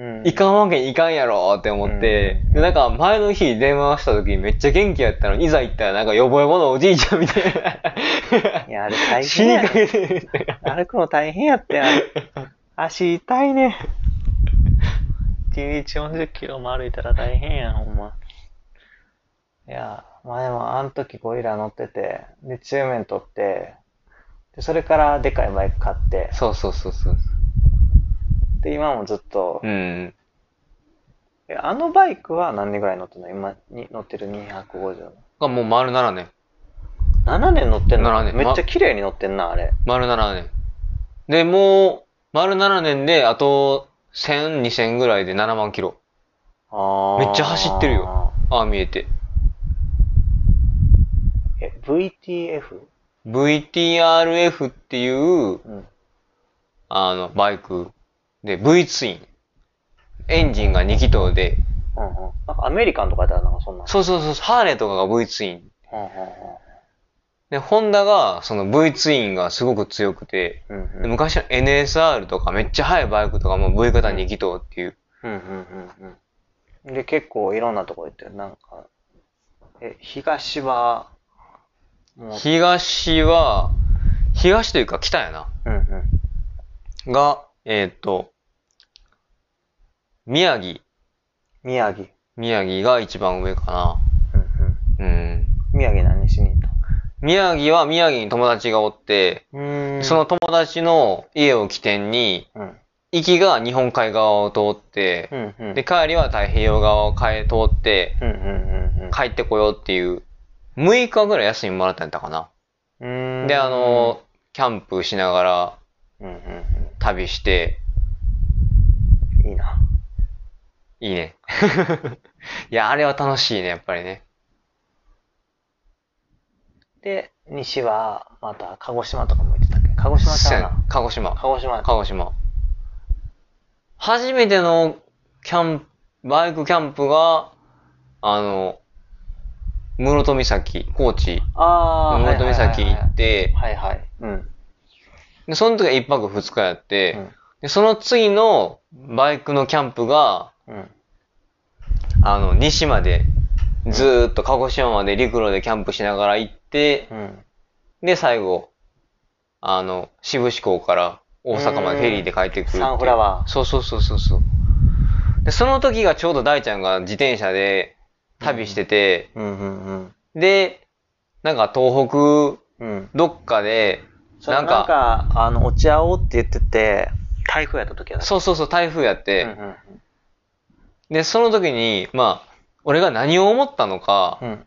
うん。いかんわけにいかんやろって思って、うんでなんか前の日電話した時めっちゃ元気やったのに、いざ行ったらなんかヨボヨボのおじいちゃんみたいな。いや、あれ大死に変やかけてる。歩くの大変やって、あれ。足痛いね。1日40キロも歩いたら大変やん、ほんま。いや、まあでも、あの時ゴリラ乗ってて、で、中面取って、で、それからでかいバイク買って、そうそうそうそう。で、今もずっと、うん。えあのバイクは何年ぐらい乗ってんの？今に乗ってる250。がもう丸7年。7年乗ってんの？7年めっちゃ綺麗に乗ってんな、あれ。丸7年。で、もう、丸7年で、あと、1000、2000ぐらいで7万キロ。あーめっちゃ走ってるよ。ああ、見えて。え、VTF? VTRF っていう、うん。あの、バイクで、V ツイン。エンジンが2気筒で、うんうん。なんかアメリカンとかやったらなんかそんな。そうそうそう、ハーレーとかが V ツイン。うんうんで、ホンダが、その V ツインがすごく強くて、うん。うんで昔の NSR とかめっちゃ速いバイクとかも V 型2気筒っていう。うんうんうんうん。で、結構いろんなとこ行ってる。なんか、え、東は、東は、東というか北やな。うんうん。が、えーっと、宮城。宮城。宮城が一番上か。な。うん。宮城何しに行った？宮城は宮城に友達がおって、その、友達の家を起点に、うん。行きが日本海側を通ってう、んうん。で、帰りは太平洋側を帰通って、うんうんうんうん。帰ってこようっていう、6日ぐらい休みもらったんやったかな。で、あの、キャンプしながらうんうん旅して、うん。いいな。いいね。いや、あれは楽しいね、やっぱりね。で、西は、また、鹿児島とかも行ってたっけ？鹿児島ちゃうな。鹿児島。鹿児島。鹿児島。初めてのキャンプ、バイクキャンプが、あの、室戸岬、高知、ああ、室戸岬行って、はいはい。うん。で、その時は一泊二日やって、うんで、その次のバイクのキャンプが、うん。あの、西まで、ずーっと鹿児島まで陸路でキャンプしながら行って、うん。で、最後、あの、渋志港から大阪までフェリーで帰ってくるサンフラワーそうそうそうそうそう。で、その時がちょうど大ちゃんが自転車で旅してて。で、なんか東北うん。どっかで、そうなんか、あの、落ち合おうって言ってて、台風やった時や。そうそうそう台風やって、うんうんで、その時に、まあ、俺が何を思ったのか、うん。うん。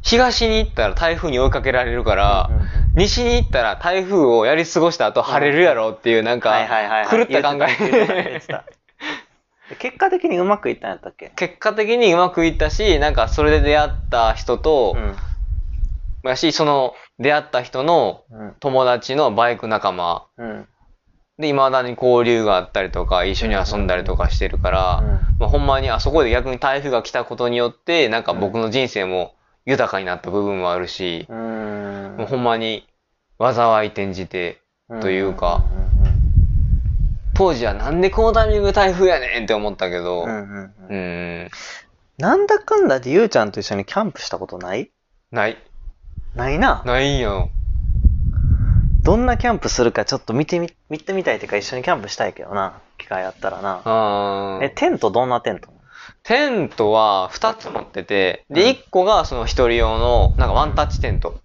東に行ったら台風に追いかけられるから、うんうん西に行ったら台風をやり過ごした後晴れるやろっていうなんか、はいはいはいはい。狂った考え 結果的にうまくいったんやったっけ？結果的にうまくいったし、なんかそれで出会った人と、うん。やし、その出会った人のうん。友達のバイク仲間。うん。で、未だに交流があったりとか、一緒に遊んだりとかしてるから、まあ、ほんまにあそこで逆に台風が来たことによって、なんか僕の人生も豊かになった部分もあるし、うん。もうほんまに災い転じて、というか当時はなんでこのタイミング台風やねんって思ったけど、うん、なんだかんだでゆうちゃんと一緒にキャンプしたことない？ない、ないな。ないよ。どんなキャンプするかちょっと見てみ、見てみたいっていうか一緒にキャンプしたいけどな。機会あったらな。え、あーテントどんなテントテントは2つ持ってて、で、1個がその一人用の、なんかワンタッチテント。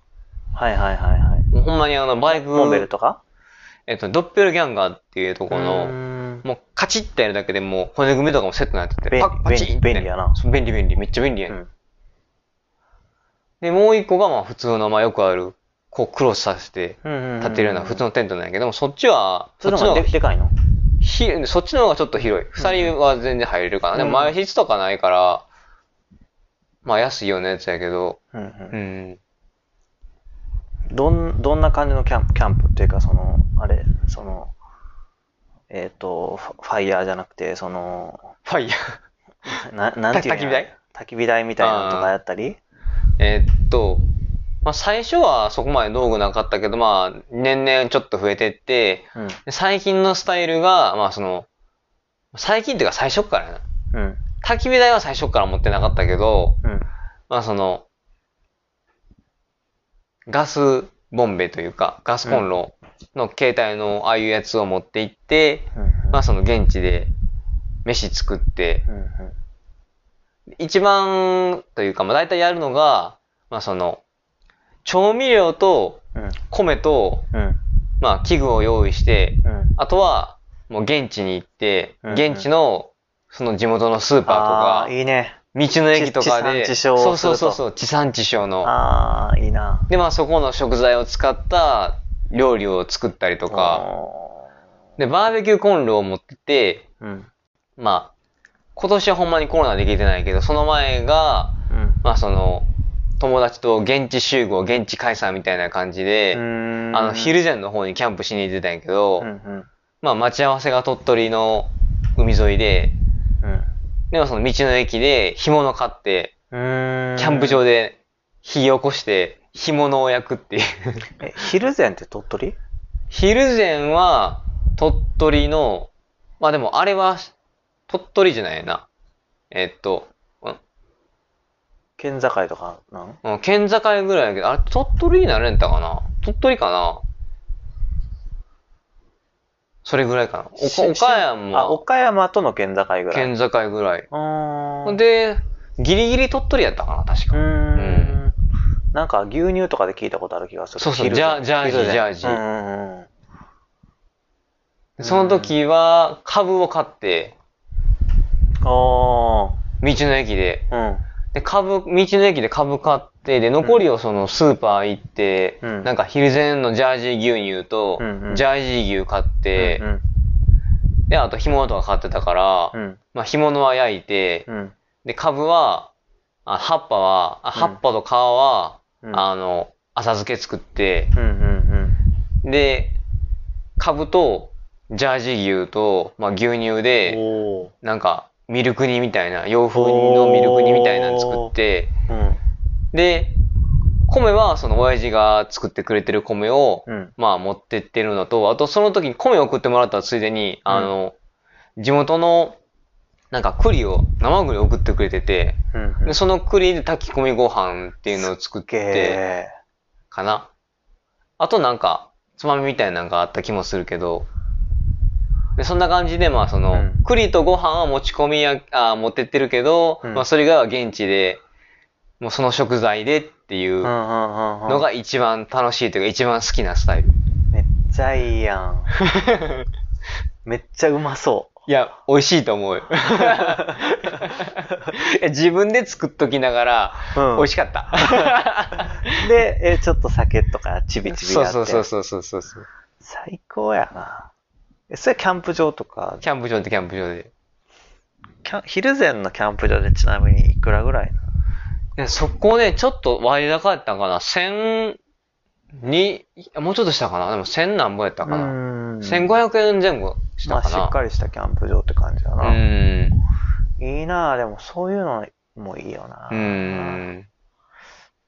はいはいはいはい。もうほんまにあの、バイク、モンベルとか？えっと、ドッペルギャンガーっていうところの、んもうカチッてやるだけでもう骨組みとかもセットになってて、便パッパチンって、便利やな便利便利。めっちゃ便利やね、うんで、もう一個がまあ普通の、まあよくある、こうクロスさせてうん立てるような普通のテントなんやけども、そっちは、そっちの方がででかいの？ひそっちの方がちょっと広い。二人は全然入れるかな。でもうん。前室とかないから、まあ安いようなやつやけど、うんううん。ん。どん、どんな感じのキャンプ、キャンプっていうか、その、あれ、その、えっ、と、ファイヤーじゃなくて、その、ファイヤー。な、なんていうの？焚き火台？焚き火台みたいなのとかやったり？えーっと、まあ最初はそこまで道具なかったけど、まあ年々ちょっと増えてって、うん。で最近のスタイルが、まあその、最近っていうか最初っからやな。うん。焚き火台は最初っから持ってなかったけど、うん。まあその、ガスボンベというか、ガスコンロの携帯のああいうやつを持って行って、うん。まあその現地で飯作って、うん。一番というか、まあ大体やるのが、まあその、調味料とうん。米と、うん。まあ器具を用意して、うん。あとはもう現地に行って、うん現地のその地元のスーパーとあかあ、、いいね。道の駅とかで、地地産地消そうをするとそうそうそう、地産地消の。ああ、いいな。で、まあそこの食材を使った料理を作ったりとか、で、バーベキューコンロを持ってて、うん。まあ、今年はほんまにコロナできてないけど、その前が、うん。まあその、友達と現地集合、現地解散みたいな感じで、うんあの、昼前の方にキャンプしに行ってたんやけど、うん。うん。まあ待ち合わせが鳥取の海沿いで、うん。でもその道の駅で干物買って。キャンプ場で火起こして干物を焼くっていう。え、昼前って鳥取？昼前は鳥取の、まあでもあれは鳥取じゃないな。えっと、県境とかなん？うん県境ぐらいやけど、あれ鳥取になれんたかな？鳥取かな？それぐらいかな。おしか岡あ、山、岡山との県境ぐらい。県境ぐらい。うーん。で、ギリギリ鳥取やったかな、確うか。ーん。なんか牛乳とかで聞いたことある気がする。そうそうジャジャージジャージ。その時は株を買って、あ道の駅で。あ。うん。で、株、道の駅で株買って、で、残りをそのスーパー行って、うん。なんか昼前のジャージー牛乳とうんう、ん。ジャージー牛買って、うんで、あと干物とか買ってたから、うん。まあ干物は焼いて、うん。で、株は、あ葉っぱは、あ葉っぱと皮は、うん。あの、浅漬け作って、うんうんで、株と、ジャージー牛と、まあ牛乳うん。で、なんか、ミルク煮みたいな、洋風のミルク煮みたいなの作って、うん。で、米はその親父が作ってくれてる米を、うん。まあ持ってってるのと、あとその時に米を送ってもらったついでに、あの、地元の、なんか栗を、生栗を送ってくれてて、うん。で、その栗で炊き込みご飯っていうのを作って、げかな。あとなんか、つまみみたいなのがあった気もするけど、で、そんな感じで、まあその、うん栗とご飯は持ち込みや、あ持ってってるけど、うんまあそれ以外は現地で、もうその食材でっていう。のが一番楽しいというか一番好きなスタイル。めっちゃいいやん。めっちゃうまそいや、美味しいと思う よ。自分で作っときながら、う。うん。美味しかった。で、え、ちょっと酒とかちびちびやって。そうそうそうそうそうそう。最高やな。え、それキャンプ場とか、キャンプ場ってキャンプ場で。キャン昼前のキャンプ場でちなみにいくらぐらいな？やそこね、ちょっと割高やったんかな。千に、もうちょっとしたかな。でも千何本やったかな。ん1500円前後しまあ、たかな。しっかりしたキャンプ場って感じだうな。ん。いいなでもそういうのもいいよな。うん。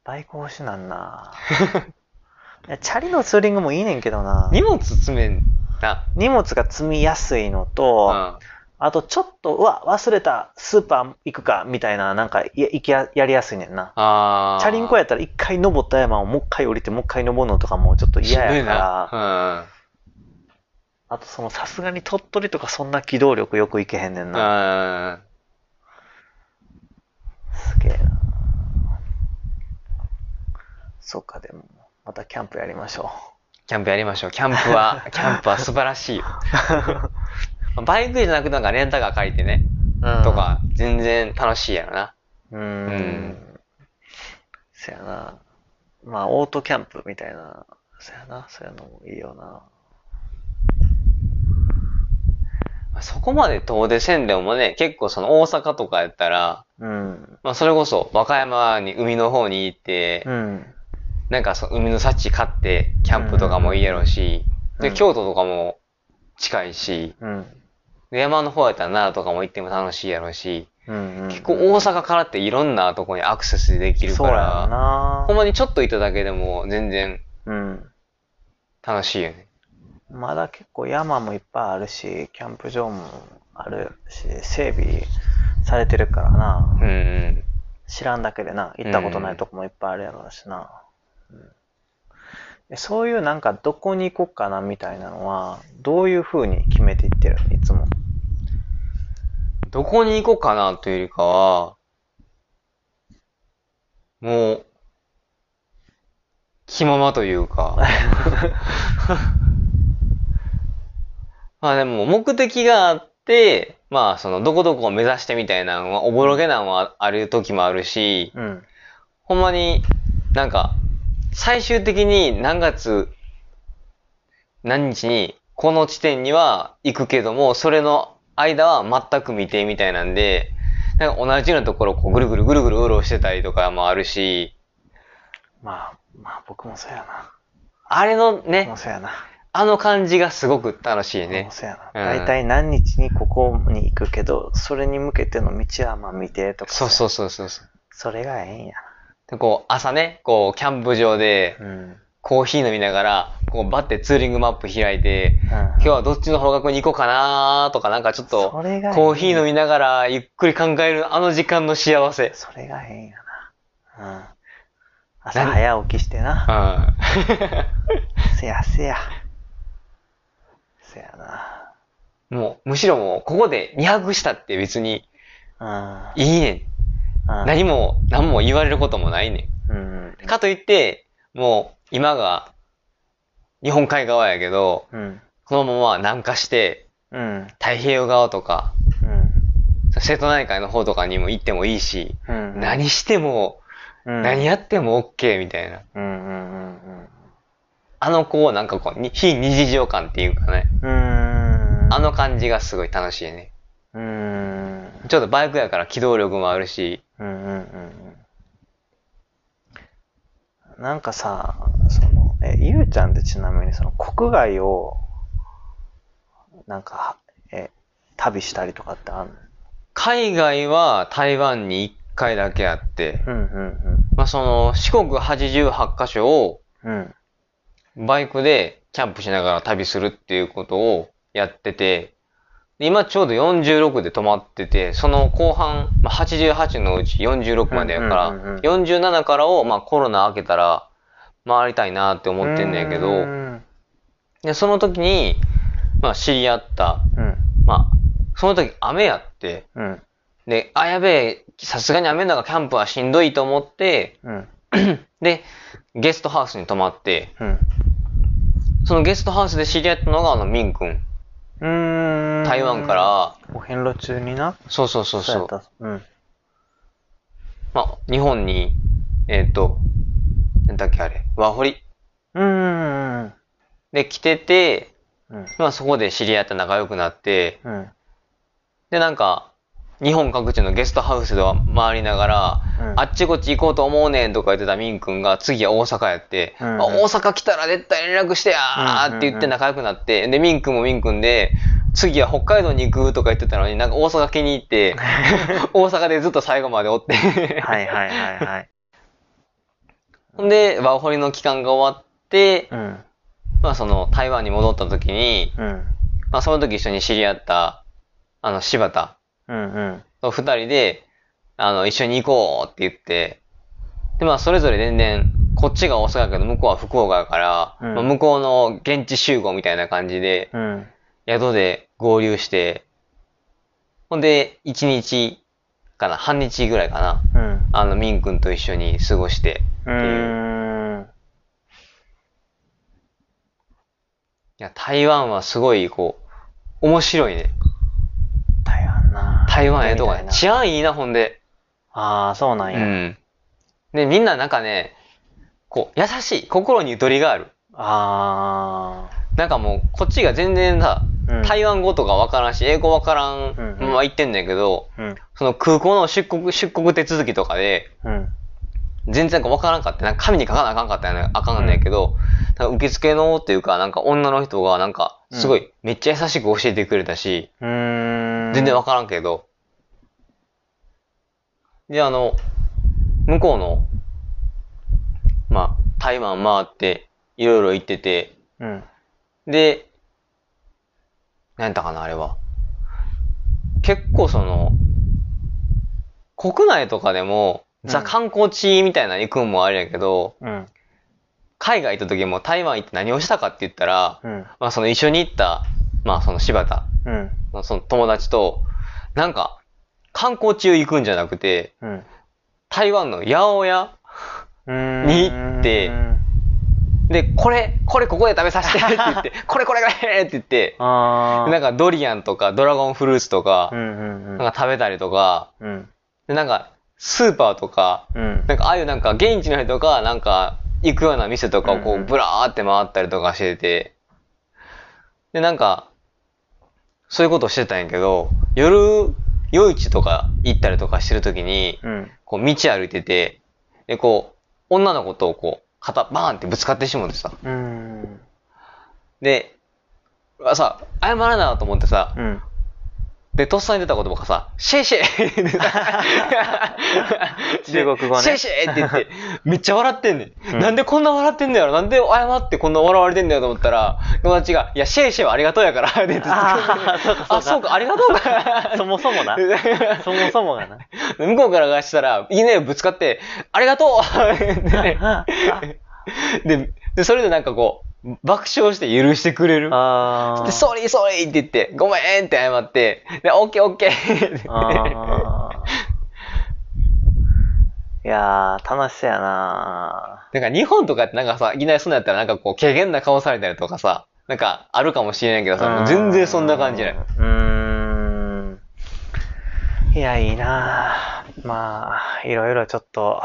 バイク欲しなんな。いやチャリのツーリングもいいねんけどな。荷物詰めんな。荷物が積みやすいのうと、ん。あとちょっと、うわ、忘れた、スーパー行くか、みたいな、なんか、や、行きや、やりやすいねんな。ああ。チャリンコやったら一回登った山をもう一回降りて、もう一回登るのとかもちょっと嫌やから、ら。あとそのさすがに鳥取とかそんな機動力よく行けへんねんうん。な。うん。すげえな。そっか、でも、またキャンプやりましょキャンプやりましょう。キャンプは、キャンプは素晴らしいよ。バイクじゃなくなんかレンタカー借りてね、う。と。か、全然楽しいやろな。うーうんん。そやな。まあ、オートキャンプみたいな、そやな、そういうのもいいよな。まあそこまで遠出せんでもね、結構その大阪とかやったら、うん。まあそれこそ和歌山に海の方に行って、うん。なんかその海の幸買ってキャンプとかもいいやろうし、で、うん京都とかも近いし、うん。で山の方やったら奈良とかも行っても楽しいやろうし、うん。うん結構大阪からっていろんなとこにアクセスできるかそうやろら、なほんまにちょっと行っただけでも全然うん。楽しいよね。まだ結構山もいっぱいあるし、キャンプ場もあるし、整備されてるからな。うんうん。知らんだけでな、行ったことないとこもいっぱいあるやろうしな。うんでそういうなんかどこに行こうかなみたいなのは、どういう風に決めていってるいつも。どこに行こうかなというよりかは、もう、気ままというか。まあでも目的があって、まあそのどこどこを目指してみたいなのはおぼろげなのはある時もあるし、うん。ほんまになんか最終的に何月何日にこの地点には行くけども、それの間は全く未定みたいなんで、なんか同じようなところをこうぐるぐるぐるぐるうろうしてたりとかもあるし、まあ、まあ僕もそうやな。あれの僕ねも、そうやな。あの感じがすごく楽しいね。そうやうんな。大体何日にここに行くけど、それに向けての道はまあ見てとか。そうそうそうそうそう。それがええんやで、こう朝ね、こうキャンプ場で。コーヒー飲みながら、こうバッてツーリングマップ開いて、今日はどっちの方角に行こうかなとかなんかちょっと、コーヒー飲みながらゆっくり考えるあの時間の幸せ。それがええんやな。うん。朝早起きしてうな。ん。せやせや。せやな。もう、むしろもう、ここで2泊したって別にうん。いいねん。うん何も、何も言われることもないねうん。ん。かといって、もう、今が、日本海側やけど、うん。このまま南下して、うん。太平洋側とか、うん。瀬戸内海の方とかにも行ってもいいし、うん。何しても、うん何やっても OK みたいな。うんうんうんあのこう、なんかこう、に非日常感っていうかね、うん。うん。あの感じがすごい楽しいね。うん。ちょっとバイクやから機動力もあるし、うんうんうんうん。なんかさ、その、え、ゆうちゃんってちなみにその国外を、なんか、え、旅したりとかってあんの？海外は台湾に1回だけあって、うんうんまあその四国88カ所をうん。うん。バイクでキャンプしながら旅するっていうことをやってて、で今ちょうど46で止まってて、その後半、まあ、88のうち46までやから、うんうんうんうん47からをまあコロナ明けたら回りたいなって思ってんだけうど、ん。で、その時に、まあ知り合った、うん。まあ、その時雨やって、うん。で、あ、やべえ、さすがに雨の中キャンプはしんどいと思って、うん。で、ゲストハウスに泊まって、うん。そのゲストハウスで知り合ったのがあのミン君。うーん。台湾か。ら、お遍路中にな？そうそうそうそう。やった。うん。まあ、日本に、えっ、と、なんだっけあれ、ワホリうーん。で来てて、うん。まあそこで知り合って仲良くなって、うん。でなんか、日本各地のゲストハウスでは回りながら、うんあっちこっち行こうと思うねんとか言ってたミン君が次は大阪やって、うんうんあ大阪来たら絶対連絡してやーって言って仲良くなって、で、ミン君もミン君で、次は北海道に行くとか言ってたのになんか大阪気に入って、大阪でずっと最後までおって。はいはいはいはい。ほ んで、ワーホリの期間が終わって、うん。まあその台湾に戻った時に、うん。まあその時一緒に知り合った、あの柴田うんうん。と二人で、あの、一緒に行こうって言って、で、まあ、それぞれ全然、こっちが大阪やけど、向こうは福岡やから、うんまあ、向こうの現地集合みたいな感じで、うん。宿で合流して、ほんで、一日かな、半日ぐらいかな、うん。あの、ミン君と一緒に過ごして、うーん。いや、台湾はすごい、こう、面白いね。台湾な台湾ええとこね。みたいな治安いいな、ほんで。ああ、そうなんや。うん。で、みんななんかね、こう、優しい。心にゆとりがある。あなんかもう、こっちが全然さ、うん台湾語とかわからんし、英語わからん、まま言ってんだけど、あ。うん。その空港の出国、出国手続きとかで、うん。全然わからんかって、なんか紙に書かなあかんかったよね、あかんねんけど、受付のっていうか、なんか女の人がなんか、すごい、めっちゃ優しく教えてくれたし、うーん。全然わからんけど。で、あの、向こうの、まあ、台湾回って、いろいろ行ってて、うん。で、何やったかな、あれは。結構その、国内とかでも、ザうん観光地みたいなの行くんもあれやけど、うん。海外行った時も台湾行って何をしたかって言ったら、うん。まあその一緒に行った、まあその柴田うん。のその友達と、なんか、観光地を行くんじゃなくて、うん。台湾の八百屋うん。に行ってで、これ、これここで食べさせてって言って、これこれこれって言って、ああ。なんかドリアンとかドラゴンフルーツとかう、んうんうん。なんか食べたりとか、うん。でなんかスーパーとか、うん。なんかああいうなんか現地の人がなんか行くような店とかをこうブラーって回ったりとかしてて、でなんか、そういうことをしてたんやけど、夜、夜市とか行ったりとかしてるときに、うん。こう道歩いてて、でこう、女の子とこう、肩バーンってぶつかってしまってさ。うん。で、あさ、謝らなと思ってさ、うん。で、とっさに出た言葉がさ、シェイシェイ 中国語ねシェイシェイって言って、めっちゃ笑ってんねん。うんなんでこんな笑ってんだよ。なんで謝ってこんな笑われてんだよと思ったら、友達が、いや、シェイシェイはありがとうやから、って言ってあーそうかそうかあ、そうか、ありがとうか。そもそもな。そもそもがな。向こうからがしたら、いきなりぶつかって、ありがとうでで、それでなんかこう、爆笑して許してくれる。あで、ソー。リーソーリーって言って、ごめんって謝って、で、オッケーオッケー。っていやー、楽しそうやななんか日本とかってなんかさ、いきなりそんなんやったらなんかこう、軽減な顔されたりとかさ、なんかあるかもしれないけどさ、もう全然そんな感じない。うーん。いや、いいなまあ、いろいろちょっと、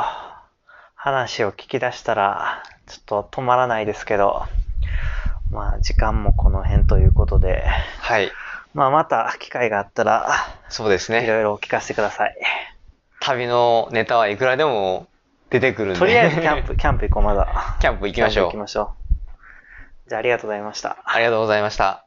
話を聞き出したら、ちょっと止まらないですけど、まあ、時間もこの辺ということで、はい。まあ、また機会があったら、そうですね。いろいろ聞かせてください。旅のネタはいくらでも出てくるんで。とりあえずキャンプ、キャンプ行こう、まだ。キャンプ行きましょうキャンプ行きましょう。じゃあ、ありがとうございました。ありがとうございました。